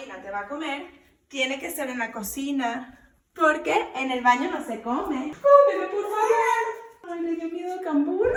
Paulina te va a comer, tiene que ser en la cocina. Porque en el baño no se come. Cómeme, por favor. Ay, le dio miedo cambur.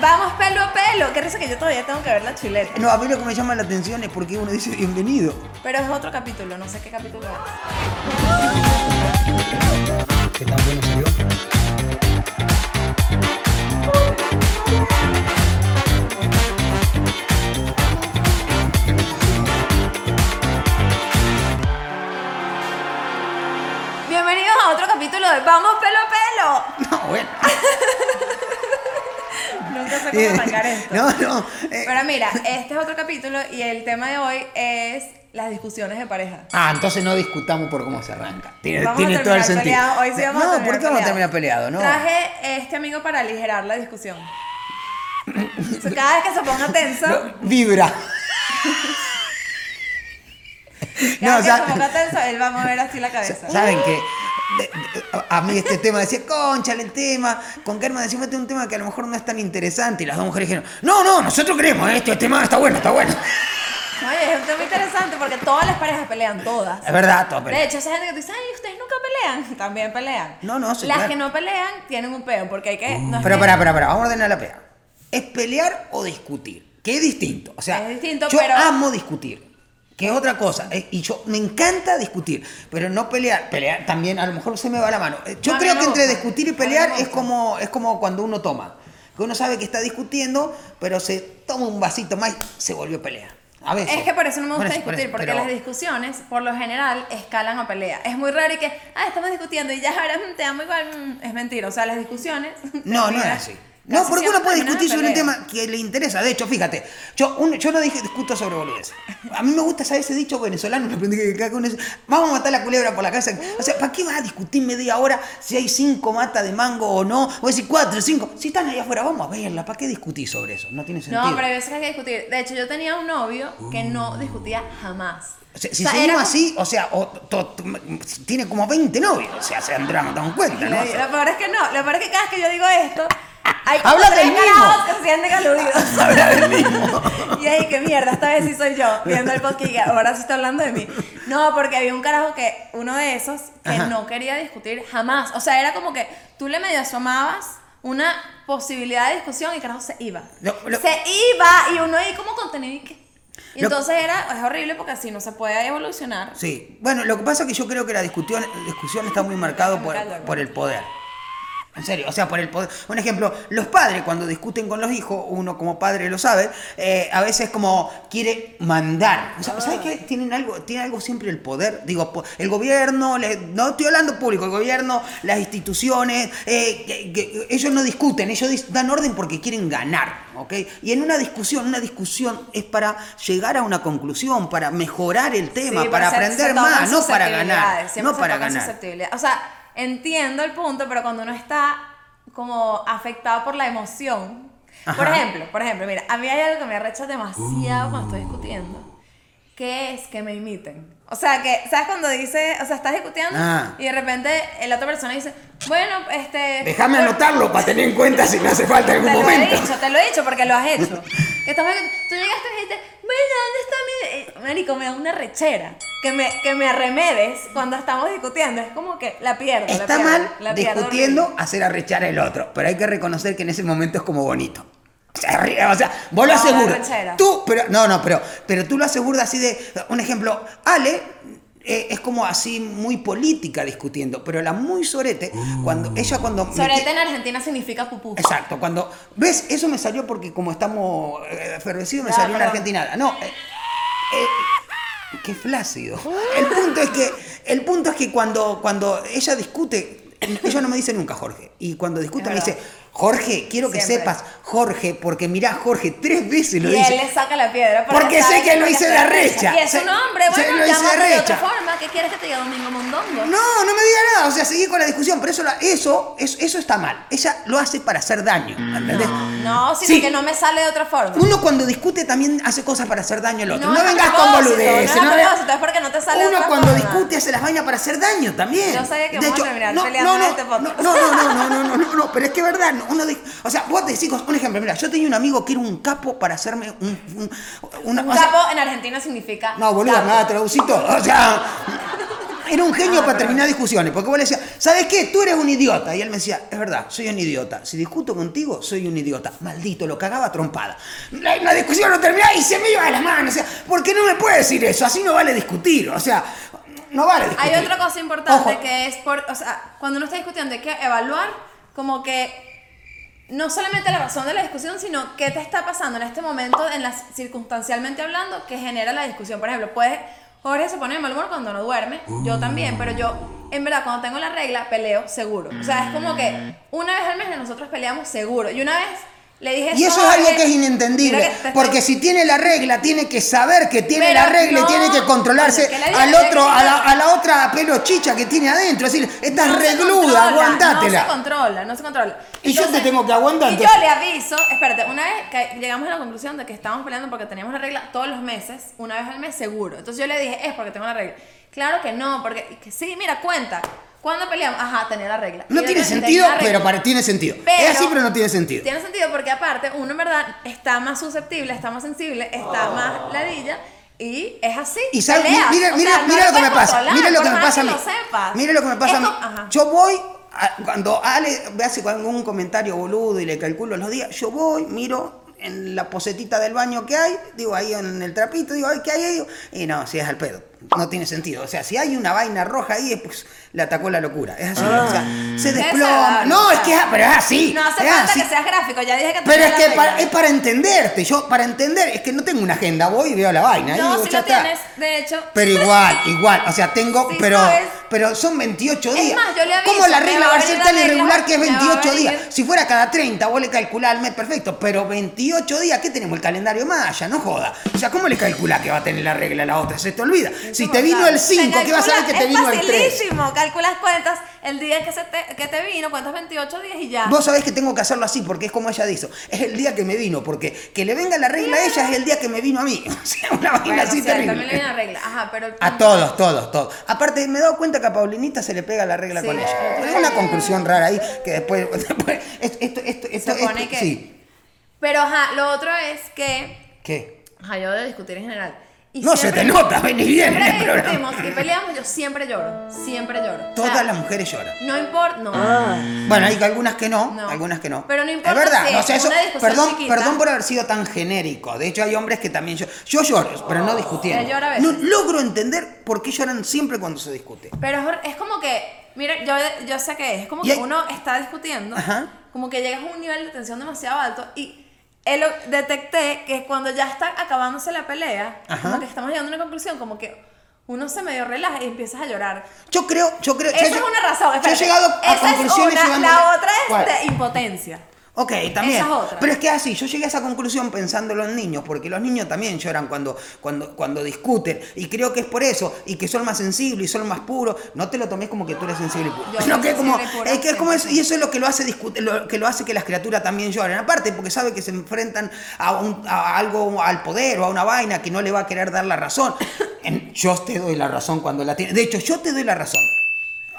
Vamos pelo a pelo. Qué risa que yo todavía tengo que ver la chuleta. No, a mí lo que me llama la atención es porque uno dice bienvenido. Pero es otro capítulo, no sé qué capítulo es. ¿Qué tan bueno salió? Bienvenidos a otro capítulo de Vamos pelo a pelo. No, bueno. Esto. No, no. eh, Pero mira, este es otro capítulo y el tema de hoy es las discusiones de pareja. Ah, entonces no discutamos por cómo se arranca. Tiene, Vamos tiene a todo el sentido. peleados. Hoy sí vamos a no, terminar ¿por qué vamos a terminar peleado? No. Traje este amigo para aligerar la discusión. Cada vez que se ponga tenso, No, vibra. cada No, vez que se ponga tenso, él va a mover así la cabeza. ¿Saben qué? De- de- A mí este tema decía, conchale el tema. Con Kerma decimos, este es un tema que a lo mejor no es tan interesante. Y las dos mujeres dijeron, no, no, nosotros queremos, este tema está bueno, está bueno. Oye, es un tema interesante porque todas las parejas pelean, todas. Es verdad, todo De pelea. hecho, esa gente que te dice, ay, ustedes nunca pelean, también pelean. No, no, sí, Las claro. que no pelean tienen un peo, porque hay que. no es Pero pará, pará, pará, vamos a ordenar la pelea. ¿Es pelear o discutir? Que es distinto. O sea, Es distinto, yo pero- amo discutir. Que es otra cosa. eh, Y yo me encanta discutir. Pero no pelear. Pelear también, a lo mejor se me va la mano. Eh, Yo creo que entre discutir y pelear es como, es como cuando uno toma. Que uno sabe que está discutiendo, pero se toma un vasito más y se volvió a pelear. A veces. Es que por eso no me gusta por discutir, eso, porque pero- las discusiones, por lo general, escalan a pelea. Es muy raro y que, ah, estamos discutiendo y ya ahora mm, te amo igual, mm, es mentira. O sea, las discusiones. No, no es así. No, porque uno puede discutir sobre un tema que le interesa. De hecho, fíjate, yo, un- yo no dije discuto sobre boludez. A mí me gusta saber ese dicho venezolano, lo aprendí que cada uno dice, vamos a matar la culebra por la casa. O sea, ¿para qué vas a discutir media hora si hay cinco matas de mango o no? O decir cuatro, cinco. Si están ahí afuera, vamos a verla. ¿Para qué discutir sobre eso? No tiene sentido. No, pero hay veces que hay que discutir. De hecho, yo tenía un novio que no discutía jamás. O sea, si O sea, seguimos era como- así, o sea, o- to- to- tiene como 20 novios. O sea, se han dado cuenta, ¿no? O sea, Lo peor es que no, lo peor es que cada vez que yo digo esto, hay como Habla tres del mismo. que se sienten aludidos. habla del mismo. Y ahí, qué mierda, esta vez sí soy yo, viendo el podcast y ahora sí está hablando de mí. No, porque había un carajo que, uno de esos, que Ajá. no quería discutir jamás. O sea, era como que tú le medio asomabas una posibilidad de discusión y carajo se iba. Lo- lo- Se iba y uno ahí como contenido y. Y Lo- entonces era, es horrible porque así no se puede evolucionar. Sí, bueno, lo que pasa es que yo creo que la discusión, discusión está muy marcado por, por el poder. En serio, o sea, por el poder. Un ejemplo, los padres cuando discuten con los hijos, uno como padre lo sabe, eh, a veces como quiere mandar. O sea, ¿Sabes qué? Tienen algo, tiene algo siempre el poder. Digo, el gobierno, le- no estoy hablando público, el gobierno, las instituciones, eh, que- que- ellos no discuten, ellos dan orden porque quieren ganar, ¿ok? Y en una discusión, una discusión es para llegar a una conclusión, para mejorar el tema, Sí, para aprender más, no para ganar. No para ganar. O sea, entiendo el punto, pero cuando uno está como afectado por la emoción. Por ejemplo, por ejemplo, mira, a mí hay algo que me arrecha demasiado cuando estoy discutiendo, que es que me imiten. O sea, que, ¿sabes cuando dice, o sea, estás discutiendo Ah. y de repente la otra persona dice, bueno, este... Déjame bueno, anotarlo para tener en cuenta si me hace falta en te algún lo he momento. dicho, te lo he dicho porque lo has hecho. Que estamos, tú llegaste y dijiste, bueno, ¿dónde está mi...? eh, Marico, me da una rechera. Que me, que me arremedes cuando estamos discutiendo. Es como que la pierdo. la Está pierdo, mal la pierdo discutiendo hacer arrechar al otro, pero hay que reconocer que en ese momento es como bonito. O sea, arri- o sea, vos lo No, aseguras. Tú, pero, no, no, pero, pero tú lo aseguras así de, un ejemplo, Ale eh, es como así muy política discutiendo, pero la muy sorete, cuando ella cuando... me Sorete en Argentina significa pupú. Exacto, cuando. ¿Ves? Eso me salió porque como estamos eh, efervescidos, me Ah, salió una perdón. argentinada. No. eh, eh, qué flácido. El punto es que, el punto es que cuando, cuando ella discute, ella no me dice nunca, Jorge. Y cuando discute me dice, Jorge, quiero que Siempre. sepas, Jorge, porque mirá, Jorge, tres veces lo y dice. él le saca la piedra. Porque sé que lo hice de arrecha. Y es Se- un hombre, se bueno, lo hice de de otra forma. ¿Qué quieres que te diga Domingo Mondongo? No, no me diga nada, o sea, seguí con la discusión, pero eso, la- eso, eso, eso está mal. Ella lo hace para hacer daño, ¿entendés? No, sino Sí. que no me sale de otra forma. Uno cuando discute también hace cosas para hacer daño al otro. No, a vengas con boludeces. No, no a propósito, es porque no te sale de Uno otra cuando forma. discute hace las vainas para hacer daño también. Yo sabía que De vamos a hecho, terminar no, peleando no, en no, este podcast. No, no, no, no, no, no, no, no, pero es que es verdad, no, uno o sea, vos decís, un ejemplo, mira, yo tenía un amigo que era un capo para hacerme un, un, una- Un o sea, capo en Argentina significa. no, boludo, capo. nada, traducí todo. O sea, era un genio para terminar discusiones. Porque vos le decías, ¿sabes qué? Tú eres un idiota. Y él me decía, es verdad, soy un idiota. Si discuto contigo, soy un idiota. Maldito, lo cagaba trompada. La, la discusión no terminaba y se me iba de las manos. O sea, ¿por qué no me puede decir eso? Así no vale discutir. O sea, no vale discutir. Hay otra cosa importante Ojo. que es por, o sea, cuando uno está discutiendo hay que evaluar como que no solamente la razón de la discusión, sino qué te está pasando en este momento, en las, circunstancialmente hablando, que genera la discusión. Por ejemplo, puede, Jorge se pone de mal humor cuando no duerme, yo también, pero yo, en verdad, cuando tengo la regla, peleo seguro. O sea, es como que una vez al mes nosotros peleamos seguro. Y una vez le dije Y eso es algo que es inentendible, que porque si tiene la regla, tiene que saber que tiene Pero la regla no, y tiene que controlarse que al otro, a la, a la otra pelo chicha que tiene adentro. Es decir, estás no regluda, aguantátela. No se controla, no se controla. Y yo te tengo que aguantar, Y yo le aviso, espérate, una vez que llegamos a la conclusión de que estábamos peleando porque teníamos la regla todos los meses, una vez al mes seguro. Entonces yo le dije, es porque tengo la regla. Claro que no, porque que sí, mira, cuenta. ¿Cuándo peleamos? Ajá, tener la regla. No tiene sentido, pero para, tiene sentido. Pero- es así, pero no tiene sentido. Tiene sentido porque aparte uno en verdad está más susceptible, está más sensible, está más ladilla y es así. Y sabes, mira, mira, mira lo que me pasa. Mira lo que me pasa a mí. Mira lo que me pasa a mí. ajá. Yo voy, a- cuando Ale me hace algún comentario boludo y le calculo los días, yo voy, miro en la posetita del baño que hay, digo ahí en el trapito, digo, ay, ¿qué hay ahí? Y no, si es al pedo. No tiene sentido. O sea, si hay una vaina roja ahí, pues le atacó la locura. Es así. O sea, se Es desploma. No, es que es, pero es así. No hace es falta así. que seas gráfico, ya dije que te Pero es que para- es para entenderte. Yo, para entender, es que no tengo una agenda. Voy y veo la vaina. No, digo, si lo tienes, de hecho. Pero igual, igual, o sea, tengo, Sí, pero, sabes. pero son 28 Es días. más, yo le aviso, ¿Cómo la regla va a ser tan irregular que es me va a 28 venir. días? Si fuera cada 30, vos le calculás al mes perfecto, pero 28 días, ¿qué tenemos? El calendario maya, no joda. O sea, ¿cómo le calculás que va a tener la regla la otra? Se te olvida. Si te vino el 5, ¿qué vas a ver que te vino el 3? Es facilísimo, calculas cuentas el día que, se te, que te vino, cuentas 28 días y ya. Vos sabés que tengo que hacerlo así porque es como ella dice, es el día que me vino, porque que le venga la regla a ella es el día que me vino a mí. O sea, una vaina Bueno, así sí, a él terrible. también le viene la regla. Ajá, pero el A punto- todos, todos, todos. Aparte, me he dado cuenta que a Paulinita se le pega la regla Sí. con ella. Es una conclusión rara ahí que después. después esto, esto, esto, esto, Se esto- que- Sí. Pero ajá, lo otro es que. ¿Qué? Ajá, yo de discutir en general. Y No se te nota, venís bien en Siempre el que programa. discutimos y peleamos, yo siempre lloro. Siempre lloro. O Todas sea, las mujeres lloran. No importa. No. Bueno, hay algunas que no, No. algunas que no. Pero no importa Es verdad, si no sé, es eso. una discusión Perdón, chiquita. perdón por haber sido tan genérico. De hecho, hay hombres que también lloran. Yo lloro, pero no discutiendo. Él llora a veces. No logro entender por qué lloran siempre cuando se discute. Pero es, hor- es como que, mira, yo, yo sé que es, es como Y que hay- uno está discutiendo, Ajá. como que llegas a un nivel de tensión demasiado alto y lo- detecté que cuando ya está acabándose la pelea, Ajá. como que estamos llegando a una conclusión, como que uno se medio relaja y empiezas a llorar. Yo creo, yo creo. Esa yo- es una razón. Yo he espérate. llegado a Esa conclusiones es una, La otra es ¿Cuál? de impotencia. Ok, también. Esa es otra. Pero es que así, yo llegué a esa conclusión pensándolo en niños, porque los niños también lloran cuando, cuando, cuando discuten. Y creo que es por eso, y que son más sensibles y son más puros. No te lo tomes como que tú eres sensible y puro. Soy que es como, es que es como eso, 100%. y eso es lo que lo hace lo que lo hace que las criaturas también lloren. Aparte, porque sabe que se enfrentan a, un- a algo, al poder o a una vaina que no le va a querer dar la razón. Yo te doy la razón cuando la tienes. De hecho, yo te doy la razón.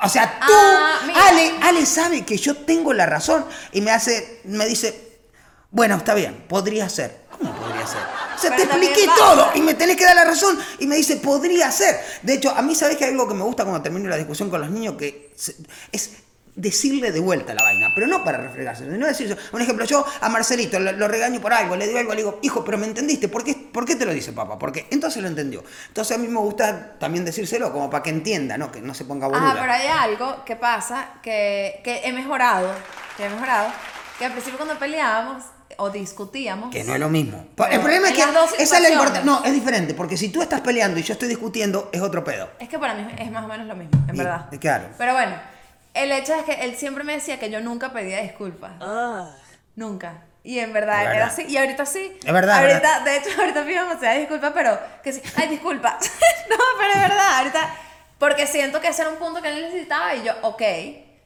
O sea, tú, Ah, mira. Ale, Ale sabe que yo tengo la razón y me hace, me dice, bueno, está bien, podría ser. ¿Cómo podría ser? O sea, Pero te expliqué todo y me tenés que dar la razón y me dice, podría ser. De hecho, a mí, ¿sabés que hay algo que me gusta cuando termino la discusión con los niños? Que es decirle de vuelta la vaina, pero no para refregarse, no decir, un ejemplo, yo a Marcelito lo, lo regaño por algo, le digo algo, le digo, hijo, pero me entendiste, ¿por qué, ¿por qué te lo dice papá? Porque entonces lo entendió. Entonces a mí me gusta también decírselo, como para que entienda, ¿no? Que no se ponga boluda. Ajá, pero hay algo que pasa que, que he mejorado, que he mejorado, que al principio cuando peleábamos o discutíamos, Que no es lo mismo. el Pero problema es que esa es la importancia. No, es diferente, porque si tú estás peleando y yo estoy discutiendo, es otro pedo. es que para mí es más o menos lo mismo, en Y- verdad. claro. Pero bueno, el hecho es que él siempre me decía que yo nunca pedía disculpas. Nunca. Y en verdad, Es era verdad. así. Y ahorita sí. Es verdad, es Ahorita, de hecho, ahorita pido demasiadas disculpas, pero que sí. Ay, disculpa. no, pero es verdad. Ahorita. Porque siento que ese era un punto que él necesitaba y yo, ok.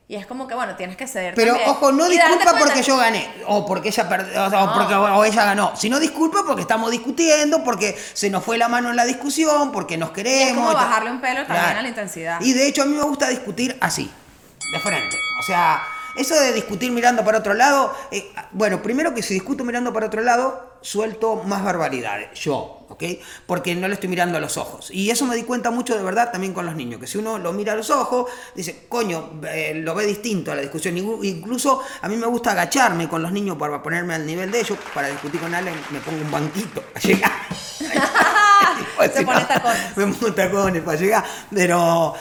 Y es como que, bueno, tienes que ceder. Pero también. ojo, no Y disculpa porque yo gané, o porque ella perdió, o, sea, o porque o ella ganó, sino disculpa porque estamos discutiendo, porque se nos fue la mano en la discusión, porque nos queremos. como y tal. bajarle un pelo también a la intensidad. Y de hecho a mí me gusta discutir así, de frente. O sea, eso de discutir mirando para otro lado, eh, bueno, primero que si discuto mirando para otro lado, suelto más barbaridades, yo, ¿ok? Porque no le estoy mirando a los ojos. Y eso me di cuenta mucho de verdad también con los niños, que si uno lo mira a los ojos, dice, coño, eh, lo ve distinto a la discusión. Inclu- Incluso a mí me gusta agacharme con los niños para ponerme al nivel de ellos, para discutir con alguien, me pongo un banquito llegar. Se pone tacones. Me pongo tacones para llegar. Pero,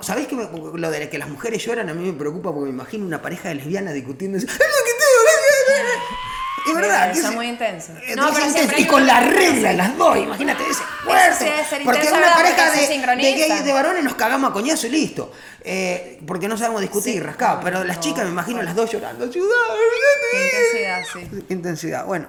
¿sabés que lo de que las mujeres lloran a mí me preocupa porque me imagino una pareja de lesbianas discutiendo. "Es lo que tengo, Es verdad. Muy intenso. Eh, No, pero intenso. y con la regla, las dos, imagínate ese fuerte. porque una pareja de, de gays y de varones nos cagamos a coñazo y listo. Eh, porque no sabemos discutir, Sí. rascado. Pero las chicas me imagino las dos llorando. Qué intensidad, sí. Intensidad. Bueno.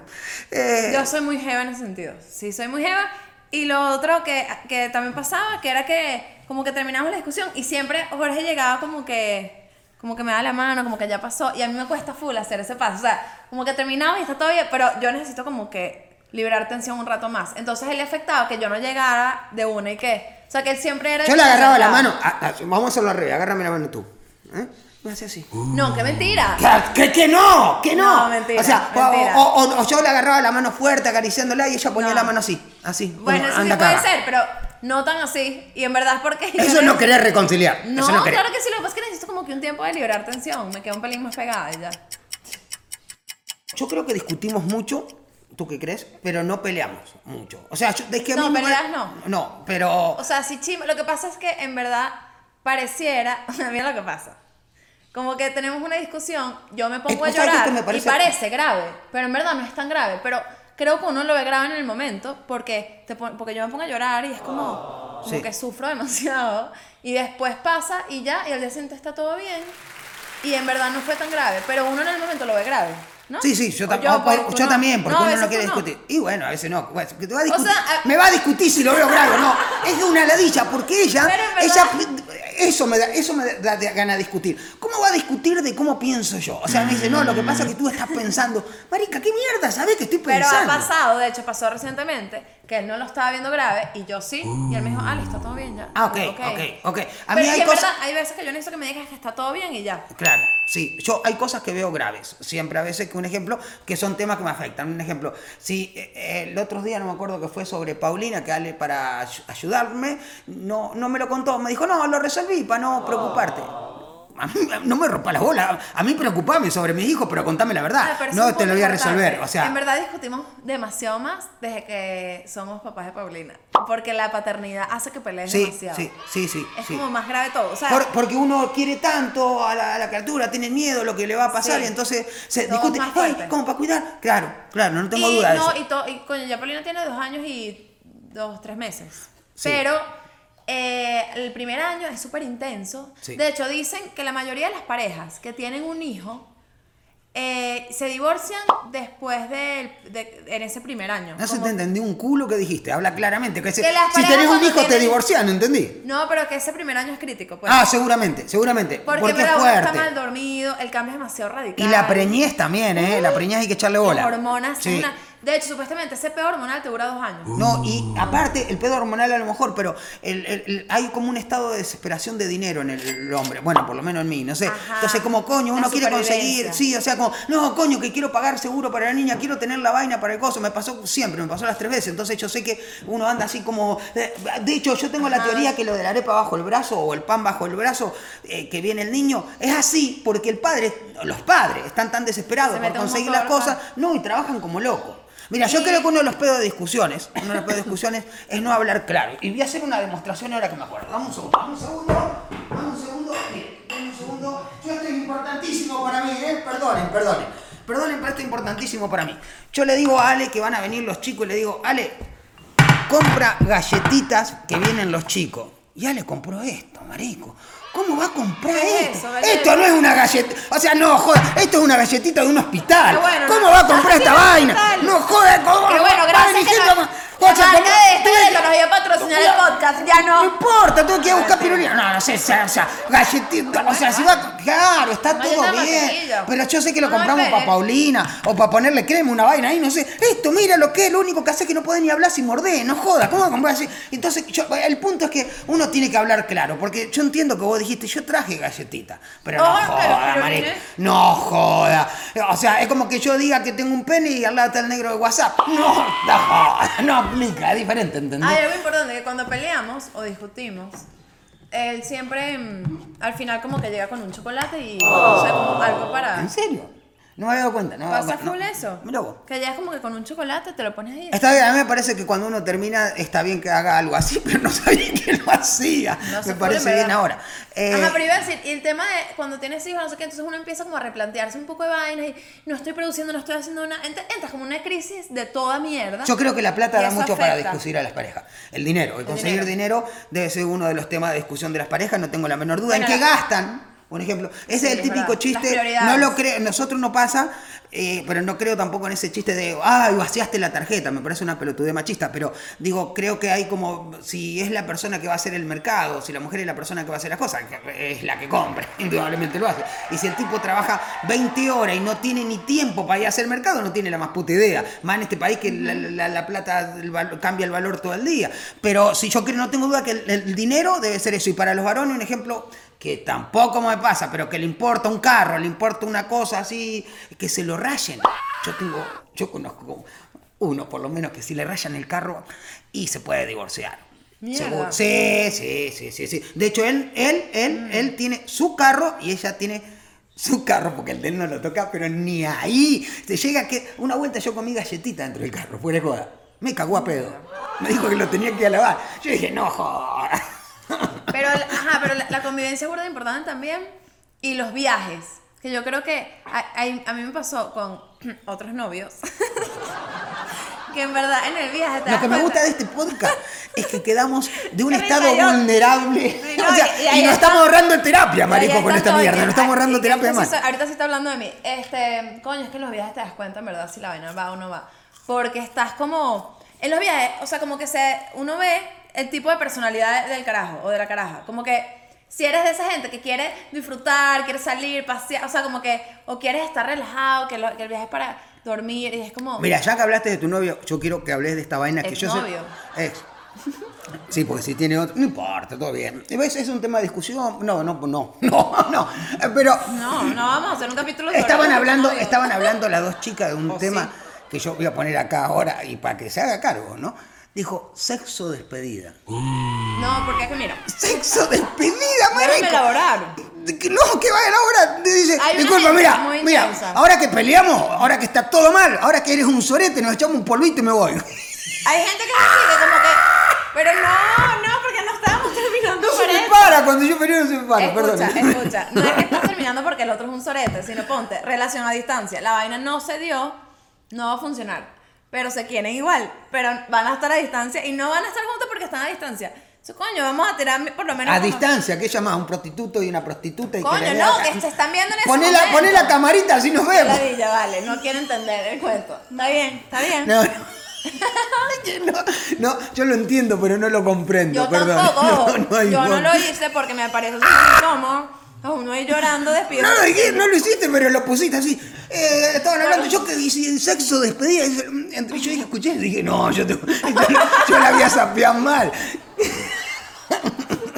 eh, Yo soy muy jeva en ese sentido. Sí, soy muy jeva. Y lo otro que, que también pasaba, que era que como que terminamos la discusión y siempre Jorge llegaba como que como que me da la mano, como que ya pasó. Y a mí me cuesta full hacer ese paso. O sea, como que terminamos y está todo bien, pero yo necesito como que liberar tensión un rato más. Entonces él le afectaba que yo no llegara de una y que... O sea, que él siempre era... Yo le agarraba la mano. ah, ah, vamos a hacerlo al revés. Agárrame la mano tú. ¿Eh? Me hace así. No, qué mentira. Que, que, que no, que no. No, mentira, O sea, o- mentira. O, o- o yo le agarraba la mano fuerte acariciándola y ella ponía No. la mano así, así. Bueno, como, eso sí anda puede ser, pero no tan así. Y en verdad es porque... Eso es no querer reconciliar. No, eso no querer. claro que sí, lo que pasa es que necesito como que un tiempo de liberar tensión. Me quedo un pelín más pegada y ya. Yo creo que discutimos mucho, ¿tú qué crees? Pero no peleamos mucho. O sea, yo, es que a No, mí me- peleas no. No, pero... O sea, sí chima. Lo que pasa es que en verdad pareciera. Mira lo que pasa. Como que tenemos una discusión, yo me pongo a Es que, ¿sabes qué llorar me y parece? grave, pero en verdad no es tan grave. Pero creo que uno lo ve grave en el momento porque, te porque yo me pongo a llorar y es como, como Sí. que sufro demasiado. Y después pasa y ya, y al día siguiente está todo bien. Y en verdad no fue tan grave, pero uno en el momento lo ve grave, ¿no? Sí, sí, yo, O tam- o- o- tú yo no. también, porque No, uno no quiere discutir. Y bueno, a veces no. bueno, que te va a discutir. sea, a- me va a discutir si lo veo grave o no. Es una ladilla, porque ella, ella eso me da, eso me da, da ganas de discutir. ¿Cómo va a discutir de cómo pienso yo? O sea, me dice, no, lo que pasa es que tú estás pensando, marica, ¿qué mierda? ¿Sabes que estoy Pero ha pensando? pasado, de hecho pasó recientemente, que él no lo estaba viendo grave y yo sí. Y él me dijo, ah, listo, todo bien ya. Ah, ok, ok, ok. A Pero mí hay que cosas... verdad, hay veces que yo necesito que me digas que está todo bien y ya. Claro, sí. Yo hay cosas que veo graves. Siempre a veces que un ejemplo, que son temas que me afectan. Un ejemplo, si eh, eh, el otro día no me acuerdo que fue sobre Paulina, que Ale para ay- ayudarme, no, no me lo contó. Me dijo, no, lo resolví para no preocuparte. A mí no me rompa la bola. A mí preocupame sobre mis hijos, pero contame la verdad. No te lo voy a resolver. O sea, En verdad discutimos demasiado más desde que somos papás de Paulina. Porque la paternidad hace que pelees sí, demasiado. sí, sí, sí. Es sí. como más grave todo. O sea, Por- porque uno quiere tanto a la, a la criatura, tiene miedo lo que le va a pasar Sí. y entonces se discute, "Ay, fuerte". ¿cómo para cuidar? Claro, claro, no tengo y, duda de no, eso. Y, to- y coño, ya Paulina tiene dos años y dos, tres meses. Pero eh, el primer año es súper intenso. Sí. De hecho, dicen que la mayoría de las parejas que tienen un hijo eh, se divorcian después de, en ese primer año. No se te entendí un culo que dijiste, habla claramente. Que, se- Que si tenés un hijo te tienen- divorcias, ¿no entendí? No, pero que ese primer año es crítico. Pues. Ah, seguramente, seguramente. porque, Porque, es está mal dormido, el cambio es demasiado radical. Y la preñez también, ¿eh? La preñez hay que echarle bola. Las hormonas. son Sí. una- De hecho, supuestamente ese peor hormonal te dura dos años. No, y aparte, el pedo hormonal a lo mejor, pero el- el- el- hay como un estado de desesperación de dinero en el, el hombre. Bueno, por lo menos en mí, no sé. Ajá. Entonces, como coño, La uno quiere conseguir. supervivencia. Sí, o sea, como, no, coño, que quiero pagar seguro para la niña, quiero tener la vaina para el coso. Me pasó siempre, me pasó las tres veces. Entonces, yo sé que uno anda así como. eh, De hecho, yo tengo la teoría que lo de la arepa bajo el brazo o el pan bajo el brazo, eh, que viene el niño, es así porque el padre, los padres, están tan desesperados Se por mete un conseguir las motor, cosas, no, y trabajan como locos. Mira, yo creo que uno de los pedos de discusiones, uno de los pedos de discusiones es no hablar claro. Y voy a hacer una demostración ahora que me acuerdo. Dame un segundo, dame un segundo, dame un segundo, dame un segundo. Yo esto es importantísimo para mí, ¿eh? Perdonen, perdonen. Perdonen, pero esto es importantísimo para mí. Yo le digo a Ale que van a venir los chicos y le digo, Ale, compra galletitas que vienen los chicos. Y Ale compró esto, marico. ¿Cómo va a comprar ¿Qué es esto? eso, esto no es una galleta. O sea, no, joda. Esto es una galletita de un hospital. Bueno, ¿Cómo no, va a comprar esta vaina? No, joda. ¿cómo va bueno, gracias que de que nos dio a patrocinar el podcast, ya No no. importa, tengo que ir a buscar pirulina. No, no sé, o sea, o sea, galletita. O sea, si va. Claro, está todo bien. Pero yo sé que lo compramos para Paulina o para ponerle crema, una vaina ahí, no sé. Esto, mira lo que es, lo único que hace es que no puede ni hablar sin morder. No joda, ¿cómo va a comprar así? Entonces, yo, el punto es que uno tiene que hablar claro, porque yo entiendo que vos dijiste, yo traje galletita. Pero no joda, marica. No joda. O sea, es como que yo diga que tengo un pene y al lado está el negro de WhatsApp. No, no joda, no aplica, es diferente, ¿entendés? Hay algo importante que cuando peleamos o discutimos, él siempre mm, al final como que llega con un chocolate y o sea, como algo para... ¿En serio? No me había dado cuenta. No, me ¿Pasa full cuenta. eso? Mira vos. Que llegas como que con un chocolate, te lo pones ahí. Está bien, a mí me parece que cuando uno termina está bien que haga algo así, pero no sabía que lo hacía. No me parece en bien verdad. ahora. Eh, Ajá, pero iba a decir, y el tema de cuando tienes hijos, no sé qué, entonces uno empieza como a replantearse un poco de vainas y no estoy produciendo, no estoy haciendo una... ent- Entras como una crisis de toda mierda. Yo creo que la plata da mucho para discutir a las parejas. El dinero, el conseguir dinero. dinero. debe ser uno de los temas de discusión de las parejas, no tengo la menor duda. Bueno, ¿En qué gastan? Un ejemplo, ese Sí, es el típico chiste, no lo creo, nosotros no pasa, eh, pero no creo tampoco en ese chiste de, ay, vaciaste la tarjeta, me parece una pelotudez machista, pero digo, creo que hay como, si es la persona que va a hacer el mercado, si la mujer es la persona que va a hacer las cosas, es la que compra, indudablemente lo hace. Y si el tipo trabaja 20 horas y no tiene ni tiempo para ir a hacer mercado, no tiene la más puta idea. Más en este país que la, la- la plata el cambia el valor todo el día. Pero si yo creo, no tengo duda que el, el dinero debe ser eso. Y para los varones, un ejemplo que tampoco me pasa, pero que le importa un carro, le importa una cosa así, que se lo rayen. Yo tengo, yo conozco uno por lo menos que si le rayan el carro y se puede divorciar. Mierda. Sí, sí, sí, sí, sí. De hecho, él, él, él, él tiene su carro y ella tiene su carro, porque el de él no lo toca, pero ni ahí. Se llega que una vuelta yo comí galletita dentro del carro, fuera de joda. Me cagó a pedo. Me dijo que lo tenía que lavar. Yo dije, no joda. Pero, ajá, pero la, la convivencia es burda importante también. Y los viajes. Que yo creo que hay- hay- a mí me pasó con otros novios. que en verdad en el viaje te Lo que me gusta de este podcast es que quedamos de un estado vulnerable. Sí, no, O sea, y- y y, nos estamos ahorrando terapia, marico, con esta mierda. Nos estamos ahorrando terapia más. ahorita sí está hablando de mí. Este, coño, es que en los viajes te das cuenta, en verdad, si la vaina va o no va. Porque estás como. En los viajes, o sea, como que se, uno ve el tipo de personalidad del carajo o de la caraja. Como que si eres de esa gente que quiere disfrutar, quiere salir, pasear, o sea, como que. O quieres estar relajado, que, lo- que el viaje es para dormir y es como. Mira, ya que hablaste de tu novio, yo quiero que hables de esta vaina que yo sé. Exnovio. Ex. Sí, porque si tiene otro. No importa, todo bien. ¿Ves? Es un tema de discusión. No, no, no, no, no. Eh, Pero No, no vamos a hacer un capítulo sobre estaban hablando, estaban hablando las dos chicas de un Oh, tema sí. que yo voy a poner acá ahora y para que se haga cargo, ¿no? Dijo sexo despedida. No, porque es que mira. ¡Sexo despedida, Déjame marico! elaborar. De que No, que vaya ahora. Dice, Hay una disculpa, gente mira, muy mira, intensa. ahora que peleamos, ahora que está todo mal, ahora que eres un sorete, nos echamos un polvito y me voy. Hay gente que se sigue como que. Pero no, no, porque no estábamos terminando No por se me eso. para, cuando yo peleo no se me para, escucha, perdón. escucha. No es que estás terminando porque el otro es un sorete, sino ponte, relación a distancia. La vaina no se dio, no va a funcionar. Pero se quieren igual. Pero van a estar a distancia y no van a estar juntos porque están a distancia. Eso, coño, vamos a tirar por lo menos. A como- distancia, que llama un prostituto y una prostituta y Coño, que no, que se están viendo en ese Poné la, momento. poné la camarita, así nos vemos. La villa, vale, no quiero entender el cuento. Está bien, está bien. No, no. No, no, yo lo entiendo, pero no lo comprendo, Yo perdón. tampoco. No, no yo no forma. lo hice porque me parece súper incómodo. Uno ahí llorando, despido. No dije, no lo hiciste, pero lo pusiste así. Eh, estaban hablando, yo que hice el sexo despedida. Entre yo dije, escuché, y dije, no, yo, te- yo la había sapeado mal.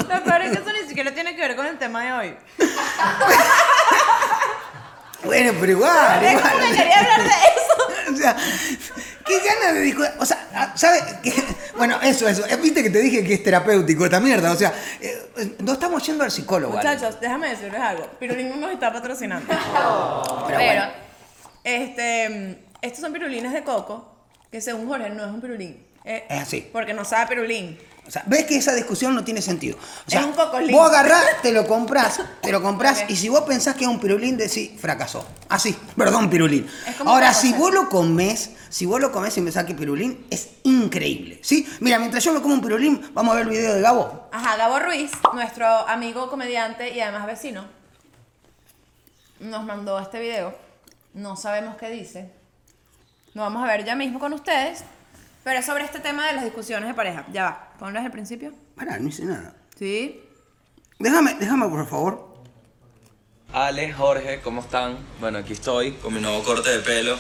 Lo peor es que eso ni siquiera tiene que ver con el tema de hoy. Bueno, pero igual, igual. que quería hablar de eso. O sea, qué ganas de discutir. O sea, ¿sabes? Bueno, eso, eso. Eh, Viste que te dije que es terapéutico esta mierda. O sea, eh, no estamos yendo al psicólogo. Muchachos, déjame decirles algo. Pirulín no nos está patrocinando. Pero Pero, bueno. Este, estos son pirulines de coco, que según Jorge no es un pirulín. Eh, Es así. Porque no sabe pirulín. O sea, ves que esa discusión no tiene sentido. O sea, Es un cocolín. vos agarrás, te lo comprás, te lo comprás, Ok. y si vos pensás que es un pirulín, decís, fracasó. Así, perdón, pirulín. Ahora, si vos lo comés, si vos lo comés y pensás que pirulín, es increíble. ¿Sí? Mira, mientras yo me como un pirulín, vamos a ver el video de Gabo. Ajá, Gabo Ruiz, nuestro amigo comediante y además vecino, nos mandó este video. No sabemos qué dice. Lo vamos a ver ya mismo con ustedes. Pero es sobre este tema de las discusiones de pareja. Ya va, ponlo desde el principio. Pará, no hice nada. Sí. Déjame, déjame, por favor. Ale, Jorge, ¿cómo están? Bueno, aquí estoy con mi nuevo corte de pelo.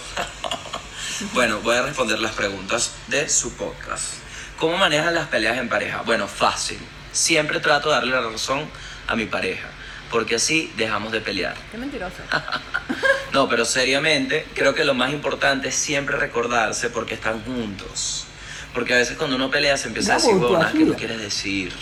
bueno, voy a responder las preguntas de su podcast. ¿Cómo manejan las peleas en pareja? Bueno, fácil. Siempre trato de darle la razón a mi pareja, porque así dejamos de pelear. Qué mentiroso. No, pero seriamente, creo que lo más importante es siempre recordarse porque están juntos. Porque a veces cuando uno pelea se empieza a decir huevonas que no quieres decir.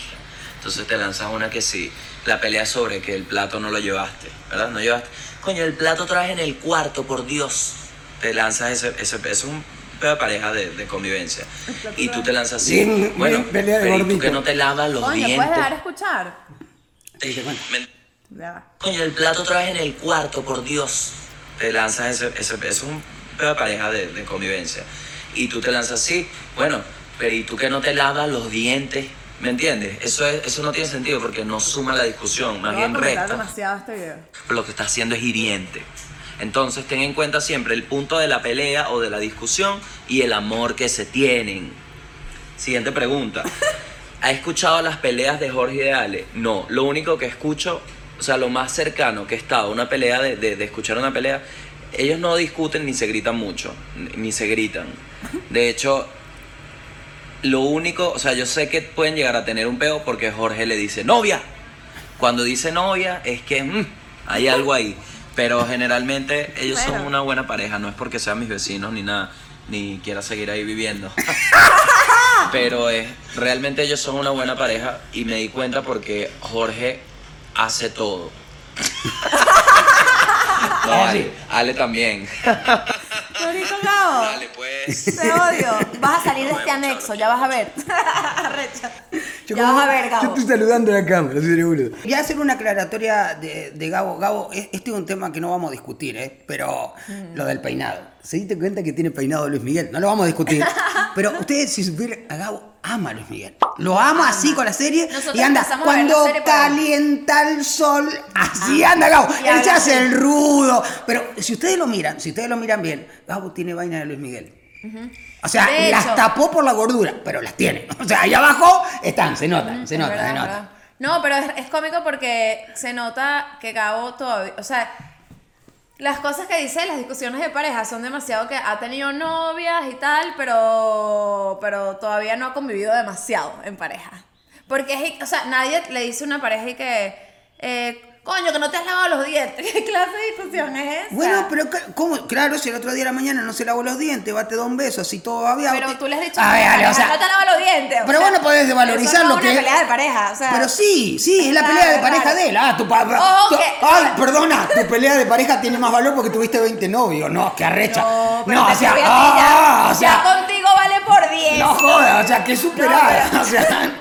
Entonces te lanzas una que sí. La pelea sobre que el plato no lo llevaste, ¿verdad? No llevaste. Coño, el plato otra vez en el cuarto, por Dios. Te lanzas ese, ese, eso es un pedo de pareja de, de convivencia. Y tú te lanzas así. Bien, bueno, bien, pelea de pero ¿y tú que no te lavas los Coño, dientes. ¿puedes dejar escuchar? Ya va. Coño, el plato otra vez en el cuarto, por Dios. Te lanzas ese, ese, eso es un pareja de, de convivencia. Y tú te lanzas así, bueno, pero ¿y tú que no te lavas los dientes? ¿Me entiendes? Eso, es, eso no tiene sentido porque no suma la discusión, más No bien resta. demasiado este video. Pero lo que está haciendo es hiriente. Entonces ten en cuenta siempre el punto de la pelea o de la discusión y el amor que se tienen. Siguiente pregunta. ¿Ha escuchado las peleas de Jorge y de Ale? No, lo único que escucho, o sea, lo más cercano que he estado una pelea, de, de- de escuchar una pelea, ellos no discuten ni se gritan mucho, ni- se gritan. De hecho, lo único, o sea, yo sé que pueden llegar a tener un peo porque Jorge le dice novia. Cuando dice novia es que mm, hay algo ahí. Pero generalmente ellos son una buena pareja, no es porque sean mis vecinos ni nada, ni quiera seguir ahí viviendo. Pero es, realmente ellos son una buena pareja y me di cuenta porque Jorge hace todo. No, Ale, Ale también. Florito Gabo, Dale pues. te odio. Vas a salir de este anexo, ya vas a ver. Yo Ya como- vas a ver, Yo Gabo. estoy saludando a la cámara, soy boludo. Quería hacer una aclaratoria de, de Gabo. Gabo, es- este es un tema que no vamos a discutir, ¿eh? Pero lo del peinado. ¿Se diste cuenta que tiene peinado Luis Miguel? No lo vamos a discutir. Pero ustedes, si supieran, a Gabo ama a Luis Miguel. Lo ama así con la serie Nosotros y anda. a Cuando calienta el sol, así anda Gabo. Y Él se hace el rudo. Pero si ustedes lo miran, si ustedes lo miran bien, Gabo tiene vaina de Luis Miguel. O sea, De las hecho. tapó por la gordura, pero las tiene. O sea, ahí abajo están, se notan, se verdad, se es nota. verdad. No, pero es, es cómico porque se nota que Gabo todavía, o sea, las cosas que dice las discusiones de pareja son demasiado que ha tenido novias y tal, pero, pero todavía no ha convivido demasiado en pareja. Porque es, o sea, nadie le dice a una pareja y que, eh, coño, que no te has lavado los dientes. ¿Qué clase de discusión es esa? Bueno, pero ¿cómo? Claro, si el otro día de la mañana no se lavó los dientes, va, te da un beso, así todo babiado. Pero tú le has dicho A ver, o sea, no te lavas los dientes. pero sea, vos no podés desvalorizar lo es que- una pelea de pareja, o sea. Pero sí, sí, es la Es pelea de pareja de él. Ah, tu pa- Ojo tu- que- Ay, perdona, tu pelea de pareja tiene más valor porque tuviste 20 novios. No, qué arrecha. No, pero No, o sea, ah, ya, o sea, ya contigo vale por 10. no jodas, o sea, que superada. O sea,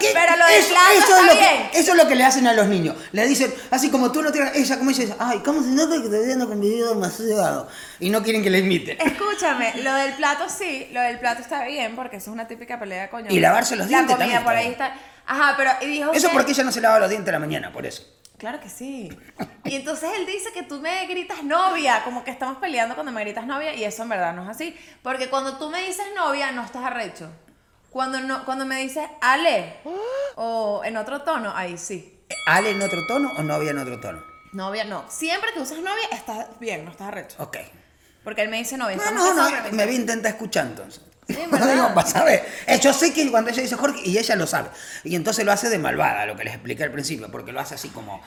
Pero lo eso, eso está es lo bien. Que, eso es lo que le hacen a los niños. Le dicen, así como tú no tienes. Ella, como dice, ay, ¿cómo se nota que todavía no convivido demasiado? Y no quieren que le imiten. Escúchame, lo del plato sí, lo del plato está bien porque eso es una típica pelea, coño. Y lavarse los dientes La comida también por ahí está. Ajá, pero y dijo Eso que- porque ella no se lava los dientes a la mañana, por eso. Claro que sí. Y entonces él dice que tú me gritas novia, como que estamos peleando cuando me gritas novia, y eso en verdad no es así. Porque cuando tú me dices novia, no estás arrecho. Cuando, no, cuando me dices Ale, o en otro tono, ahí sí. ¿Ale en otro tono o novia en otro tono? Novia no. Siempre que usas novia, estás bien, no estás arrecho. Ok. Porque él me dice novia. No, no, no, pero me voy a intentar escuchar entonces. Sí, No digo, vas a ver. Eh, Yo sé que cuando ella dice Jorge, y ella lo sabe. Y entonces lo hace de malvada, lo que les expliqué al principio, porque lo hace así como,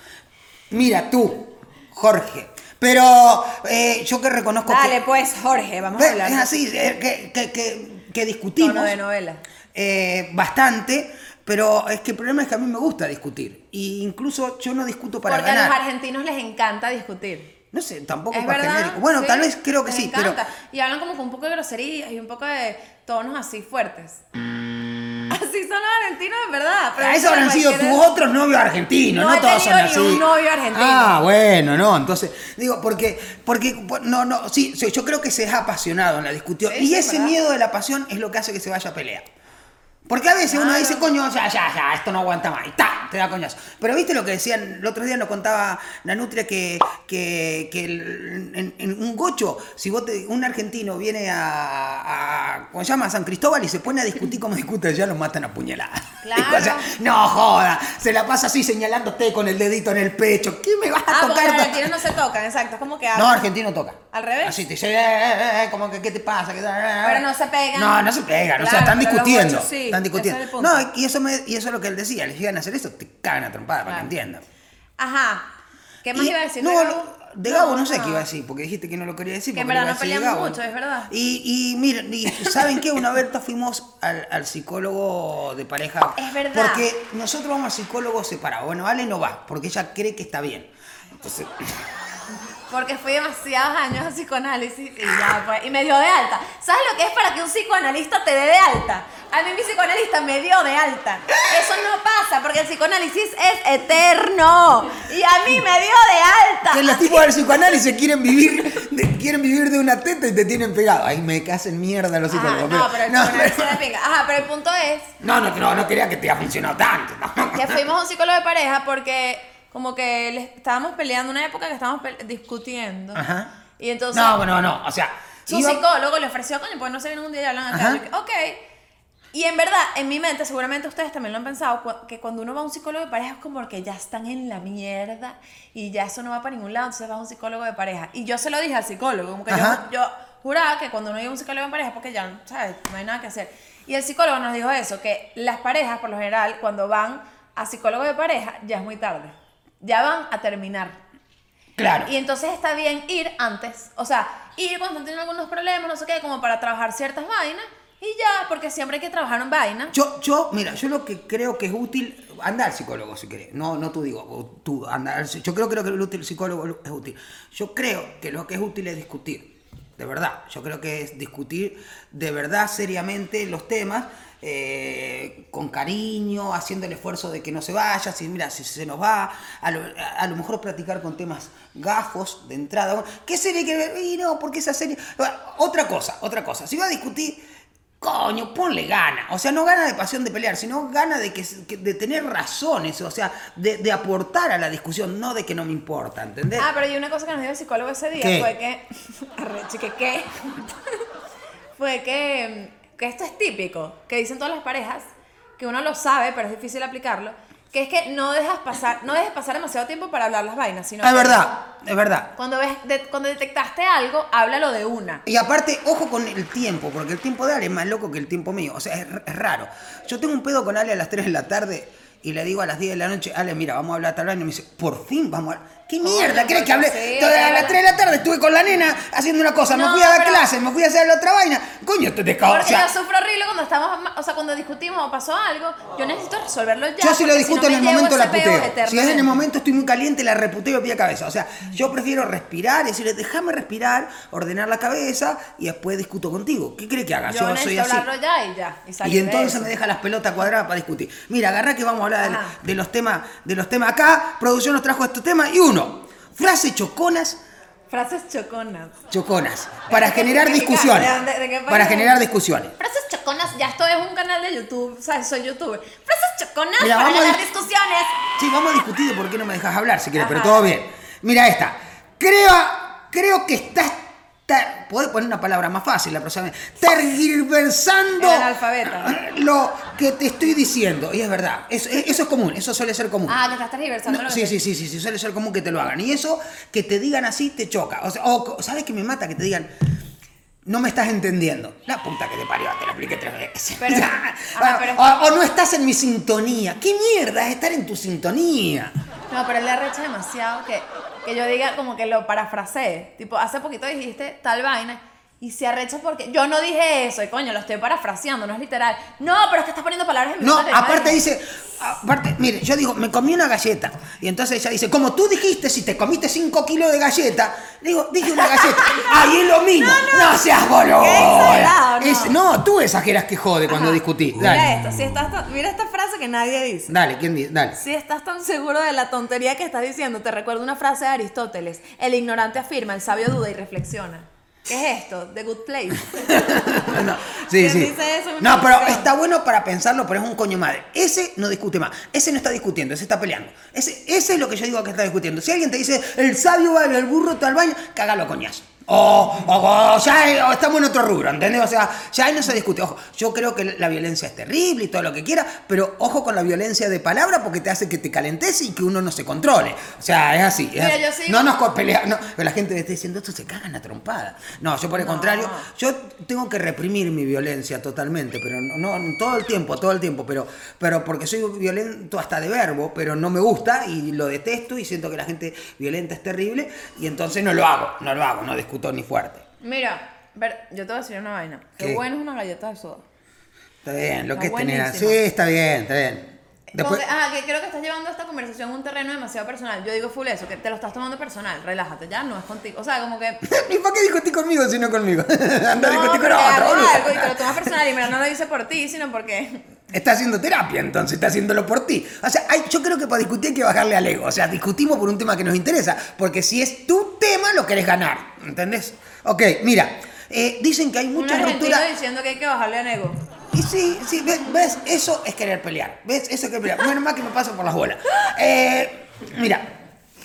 mira tú, Jorge. Pero eh, yo que reconozco Dale, que... pues, Jorge, vamos a hablar. Es así, eh, que, que, que, que discutimos Tono de novela. Eh, bastante, pero es que el problema es que a mí me gusta discutir. Y incluso yo no discuto para Porque a ganar. los argentinos les encanta discutir. No sé, tampoco Es para verdad. genérico. Bueno, sí, tal vez creo que les sí, pero... Y hablan como con un poco de groserías y un poco de tonos así fuertes. Así así son los argentinos, en verdad. pero eso habrán sido tus otros novios argentinos, No no, he todos son así. ni un novio argentino. Ah, bueno, no, entonces, digo, porque, porque, po- no, no, sí, yo creo que se es apasionado en la discusión. Sí, y ese ¿verdad? miedo de la pasión es lo que hace que se vaya a pelear. Porque a veces uno dice, coño, ya, ya, ya, esto no aguanta más. Y ¡ta! Te da coñazo. Pero viste lo que decían, el otro día nos contaba la Nutria que, que, que el- en, en un gocho, si vos te- un argentino viene a, a, ¿cómo se llama? A San Cristóbal y se pone a discutir como discuten, ya los matan a puñaladas. Claro. O sea, no joda, se la pasa así señalándote con el dedito en el pecho. ¿Qué me vas a Ah, porque tocar? los argentinos no se tocan, exacto. Es como que No, hablan. argentino toca. ¿Al revés? Así te dice, eh, eh, eh, como que, ¿qué te pasa? Pero no se pegan. No, no se pegan, o sea, Claro, están pero los discutiendo. sí, están discutiendo. es. No, y eso, me, y eso es lo que él decía, les llegan a hacer eso, te cagan a trompada para que entiendan. Ajá. ¿Qué más Y- iba a decir? No, de Gabo? no, sé qué iba a decir, porque dijiste que no lo quería decir. Que en verdad no peleamos mucho, es verdad. Y, y miren, y ¿saben qué? Una vez fuimos al, al psicólogo de pareja. Es verdad. Porque nosotros vamos al psicólogo separado. Bueno, Ale no va, porque ella cree que está bien. Entonces, Porque fui demasiados años a psicoanálisis y ya, pues, y me dio de alta. ¿Sabes lo que es para que un psicoanalista te dé de alta? A mí mi psicoanalista me dio de alta. Eso no pasa porque el psicoanálisis es eterno. Y a mí me dio de alta. que los tipos del psicoanálisis quieren vivir, de, quieren vivir de una teta y te tienen pegado. Ahí me hacen mierda los psicólogos. no, pero el no, psicoanálisis pero- pinga. Ajá, pero el punto es no, no, no, no quería que te haya funcionado tanto. no. que fuimos a un psicólogo de pareja porque como que le estábamos peleando una época que estábamos discutiendo. Ajá. Y entonces No, bueno, no, o sea. su iba- psicólogo le ofreció, coño, pues no vienen un día y hablan acá. Yo ok. Y en verdad, en mi mente, seguramente ustedes también lo han pensado, cu- que cuando uno va a un psicólogo de pareja es como que ya están en la mierda y ya eso no va para ningún lado, entonces vas a un psicólogo de pareja. Y yo se lo dije al psicólogo, como que yo juraba que cuando uno iba a un psicólogo de pareja es porque ya, ¿sabes? No hay nada que hacer. Y el psicólogo nos dijo eso, que las parejas, por lo general, cuando van a psicólogo de pareja, ya es muy tarde. Ya van a terminar. Claro. Y entonces está bien ir antes. O sea, ir cuando tienen algunos problemas, no sé qué, como para trabajar ciertas vainas. Y ya, porque siempre hay que trabajar en vainas. Yo, yo, mira, yo lo que creo que es útil, anda al psicólogo si querés. No, no tú digo, tú anda al psi- Yo creo, creo que el útil psicólogo es útil. Yo creo que lo que es útil es discutir. De verdad. Yo creo que es discutir de verdad, seriamente, los temas. Eh, con cariño, haciendo el esfuerzo de que no se vaya, si mira, si se nos va, a lo, a- lo mejor platicar con temas gafos de entrada. ¿Qué serie que ver? Y no, porque esa serie. Otra cosa, otra cosa. Si va a discutir, Coño, ponle gana. O sea, no gana de pasión de pelear, sino gana de, que, que- de tener razones, o sea, de, de aportar a la discusión, no de que no me importa, ¿entendés? Ah, pero hay una cosa que nos dijo el psicólogo ese día ¿Qué? fue que. Arreche, que qué. fue que, que esto es típico, que dicen todas las parejas, que uno lo sabe, pero es difícil aplicarlo, que es que no dejas pasar, no dejes pasar demasiado tiempo para hablar las vainas, sino es que verdad, es verdad. Cuando ves, de- cuando detectaste algo, háblalo de una. Y aparte, ojo con el tiempo, porque el tiempo de Ale es más loco que el tiempo mío. O sea, es, es raro. Yo tengo un pedo con Ale a las 3 de la tarde y le digo a las 10 de la noche, Ale, mira, vamos a hablar tal vaina. Y me dice, por fin vamos a hablar. ¿Qué mierda? ¿Crees que hablé? Toda- a las claro. 3 de la tarde estuve con la nena haciendo una cosa, me No, fui a dar pero- clases, me fui a hacer la otra vaina. Coño, te te Porque o sea, yo sufro horrible cuando estamos, ma- o sea, cuando discutimos o pasó algo, yo necesito resolverlo ya. Yo si lo porque discuto no en me el llevo momento la peo puteo. Si es en el momento estoy muy caliente, la reputeo pie a cabeza. O sea, yo prefiero respirar y decirle, déjame respirar, ordenar la cabeza y después discuto contigo. ¿Qué crees que haga? Yo, soy necesito así. hablarlo ya y ya. Y, salir Y de entonces eso. me deja las pelotas cuadradas para discutir. Mira, agarrá que vamos a hablar de, Ajá. de los temas, de los temas acá. Producción nos trajo estos temas. Y uno, frase choconas, Frases choconas. choconas. Para generar discusiones. ¿De dónde- de qué país Para generar discusiones. Frases choconas, ya esto es un canal de YouTube, ¿sabes? Soy youtuber. Frases choconas Mira, para dis- discusiones. Sí, vamos a discutir de por qué no me dejas hablar, si quieres, pero todo bien. Mira esta. Creo, creo que estás. Ter- Podés poner una palabra más fácil la próxima vez. Tergiversando lo que te estoy diciendo. Y es verdad. Eso, eso es común. Eso suele ser común. Ah, que estás tergiversando No, lo que sí, sí, sí, sí, sí, suele ser común que te lo hagan. Y eso, que te digan así, te choca. O sea, o, ¿sabes qué me mata? Que te digan, no me estás entendiendo. La puta que te parió, te lo expliqué tres veces. Pero- o, ajá, pero- o- o no estás en mi sintonía. ¿Qué mierda es estar en tu sintonía? No, pero le arrecha demasiado que, que yo diga como que lo parafrasee. Tipo, hace poquito dijiste tal vaina y se arrecha porque yo no dije eso y coño, lo estoy parafraseando, no es literal. No, pero es que estás poniendo palabras en mi No, aparte dice, aparte, mire, yo digo, me comí una galleta. Y entonces ella dice, como tú dijiste, si te comiste 5 kilos de galleta, digo, dije una galleta. Ahí es lo mismo. No, No seas boludo. ¿no? Es- no, tú exageras que jode cuando Ajá. discutís. Mira Dale. esto, si estás tan- mira esta frase que nadie dice. Dale, ¿quién dice? Dale. Si estás tan seguro de la tontería que estás diciendo, te recuerdo una frase de Aristóteles. El ignorante afirma, el sabio duda y reflexiona. ¿Qué es esto? The Good Place. No, sí, ¿Quién sí. dice eso en una No, pero está bueno para pensarlo, pero es un coño madre. Ese no discute más. Ese no está discutiendo, ese está peleando. Ese, ese es lo que yo digo que está discutiendo. Si alguien te dice, el sabio va el burro está al baño, cágalo a coñazo. O, o- o ya o estamos en otro rubro, ¿entendés? O sea, ya ahí no se discute. Ojo, yo creo que la violencia es terrible y todo lo que quiera, pero ojo con la violencia de palabra porque te hace que te calentes y que uno no se controle. O sea, es así. es Mira, así. yo sigo- No nos co- pelea- no, pero la gente me está diciendo, esto se cagan a trompada. No, yo por el contrario, yo tengo que reprimir mi violencia totalmente, pero no, no todo el tiempo, todo el tiempo, pero, pero porque soy violento hasta de verbo, pero no me gusta y lo detesto y siento que la gente violenta es terrible y entonces no lo hago, no lo hago, no discuto ni fuerte. Mira, ver, yo te voy a decir una vaina. Qué, ¿Qué? bueno es una galleta de soda. Está bien, lo Está que es tener. buenísimo. Sí, está bien, está bien. Después, Porque- ah, que creo que estás llevando esta conversación a un terreno demasiado personal. Yo digo full eso, que te lo estás tomando personal. Relájate, ya no es contigo. O sea, como que. ¿Y para qué discutí conmigo si no conmigo? Anda a No, porque con otro, algo y te lo tomas personal y mira, no lo dice por ti, sino porque. Está haciendo terapia, entonces está haciéndolo por ti. O sea, hay- yo creo que para discutir hay que bajarle al ego. O sea, discutimos por un tema que nos interesa. Porque si es tu tema, lo querés ganar. ¿Entendés? Ok, mira. eh, dicen que hay Un mucha argentino ruptura. diciendo que hay que bajarle a ego. Y sí, sí, ves, ves, eso es querer pelear. ¿Ves? Eso es querer pelear. Menos mal que me paso por las bolas. Eh, mira.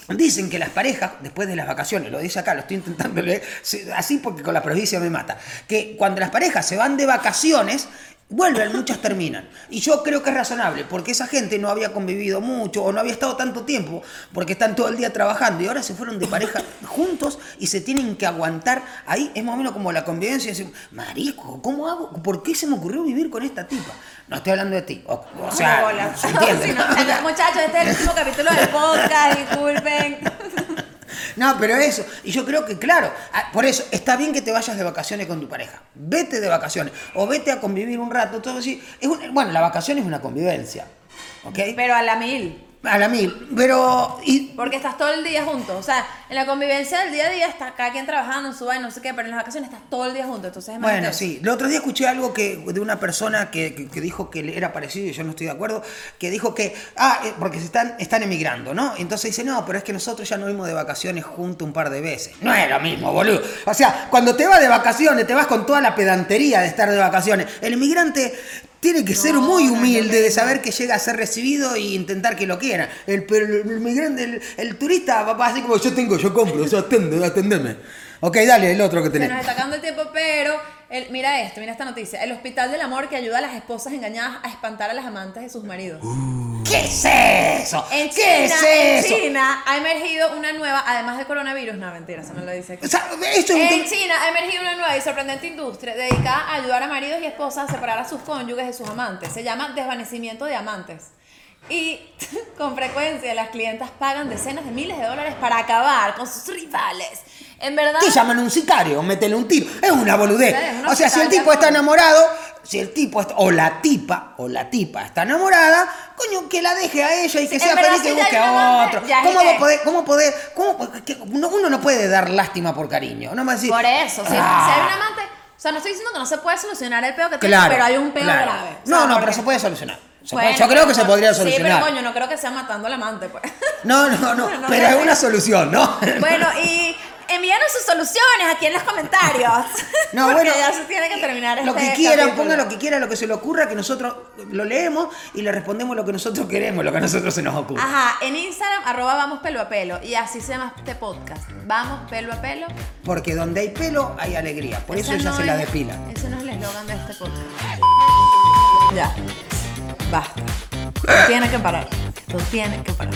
Dicen que las parejas, después de las vacaciones, lo dice acá, lo estoy intentando leer, sí, así porque con la provincia me mata, que cuando las parejas se van de vacaciones, vuelven, muchas terminan. Y yo creo que es razonable, porque esa gente no había convivido mucho o no había estado tanto tiempo, porque están todo el día trabajando y ahora se fueron de pareja juntos y se tienen que aguantar ahí. Es más o menos como la convivencia. y decir, Marico, ¿cómo hago? ¿Por qué se me ocurrió vivir con esta tipa? No estoy hablando de ti. O, o sea, muchachos, este es el último capítulo del podcast, disculpen. No, pero eso, y yo creo que claro, ah, por eso está bien que te vayas de vacaciones con tu pareja. Vete de vacaciones o vete a convivir un rato, todo así. Es bueno, la vacación es una convivencia. Pero a la mil. A la mil. Pero. Y, Porque estás todo el día juntos. O sea, en la convivencia del día a día está cada quien trabajando en su vaina, no sé qué, pero en las vacaciones estás todo el día juntos. Entonces es más Bueno, sí. El otro día escuché algo que, de una persona que, que- que dijo que era parecido y yo no estoy de acuerdo, que dijo que, ah, eh, porque se están, están emigrando, ¿no? Entonces dice, no, pero es que nosotros ya nos vimos de vacaciones juntos un par de veces. No es lo mismo, boludo. O sea, cuando te vas de vacaciones, te vas con toda la pedantería de estar de vacaciones. El inmigrante tiene que ser No, muy no es lo humilde de mismo. saber que llega a ser recibido e intentar que lo quieran. El, el, el migrante, el, turista va así como yo tengo, yo compro, o sea, atende, atendeme. Ok, dale, el otro que Se nos está acabando el tiempo, pero el- mira esto, mira esta noticia. El Hospital del Amor que ayuda a las esposas engañadas a espantar a las amantes de sus maridos. ¿Qué es eso? En ¿Qué China, es en eso? China ha emergido una nueva, además de coronavirus, no mentira, eso no lo dice aquí. O sea, esto es En China ha emergido una nueva y sorprendente industria dedicada a ayudar a maridos y esposas a separar a sus cónyuges de sus amantes. Se llama desvanecimiento de amantes. Y con frecuencia las clientas pagan decenas de miles de dólares para acabar con sus rivales. En verdad, ¿Qué llaman un sicario? Métele un tiro. Es una boludez. Sí, o sea, si el tipo está amor. enamorado, si el tipo está- o la tipa, o la tipa está enamorada, coño, que la deje a ella y que Sí, sea feliz y busque a otro. ya ¿Cómo a poder, cómo poder, cómo, uno, no puede dar lástima por cariño? No me decir, por eso, si, "Ah". si hay un amante, o sea, no estoy diciendo que no se puede solucionar el peo que tiene, Claro, pero hay un peo claro. grave. O sea, No, no, porque- pero se puede solucionar. Se Bueno, puede- yo creo que se podría Sí, solucionar. pero coño, no creo que sea matando al amante, pues. no, no, no, No pero es una solución, ¿no? Bueno, y envíanos sus soluciones aquí en los comentarios. No, Porque bueno, ya se tiene que terminar Lo este que quieran, pongan lo que quieran, lo que se le ocurra, que nosotros lo leemos y le respondemos lo que nosotros queremos, lo que a nosotros se nos ocurre. Ajá, en Instagram, arroba vamos pelo a pelo. Y así se llama este podcast. Vamos pelo a pelo. Porque donde hay pelo hay alegría. Por eso ella no se la es- depila. Ese no es el eslogan de este podcast. Ya. Basta. Esto tiene que parar. Esto tiene que parar.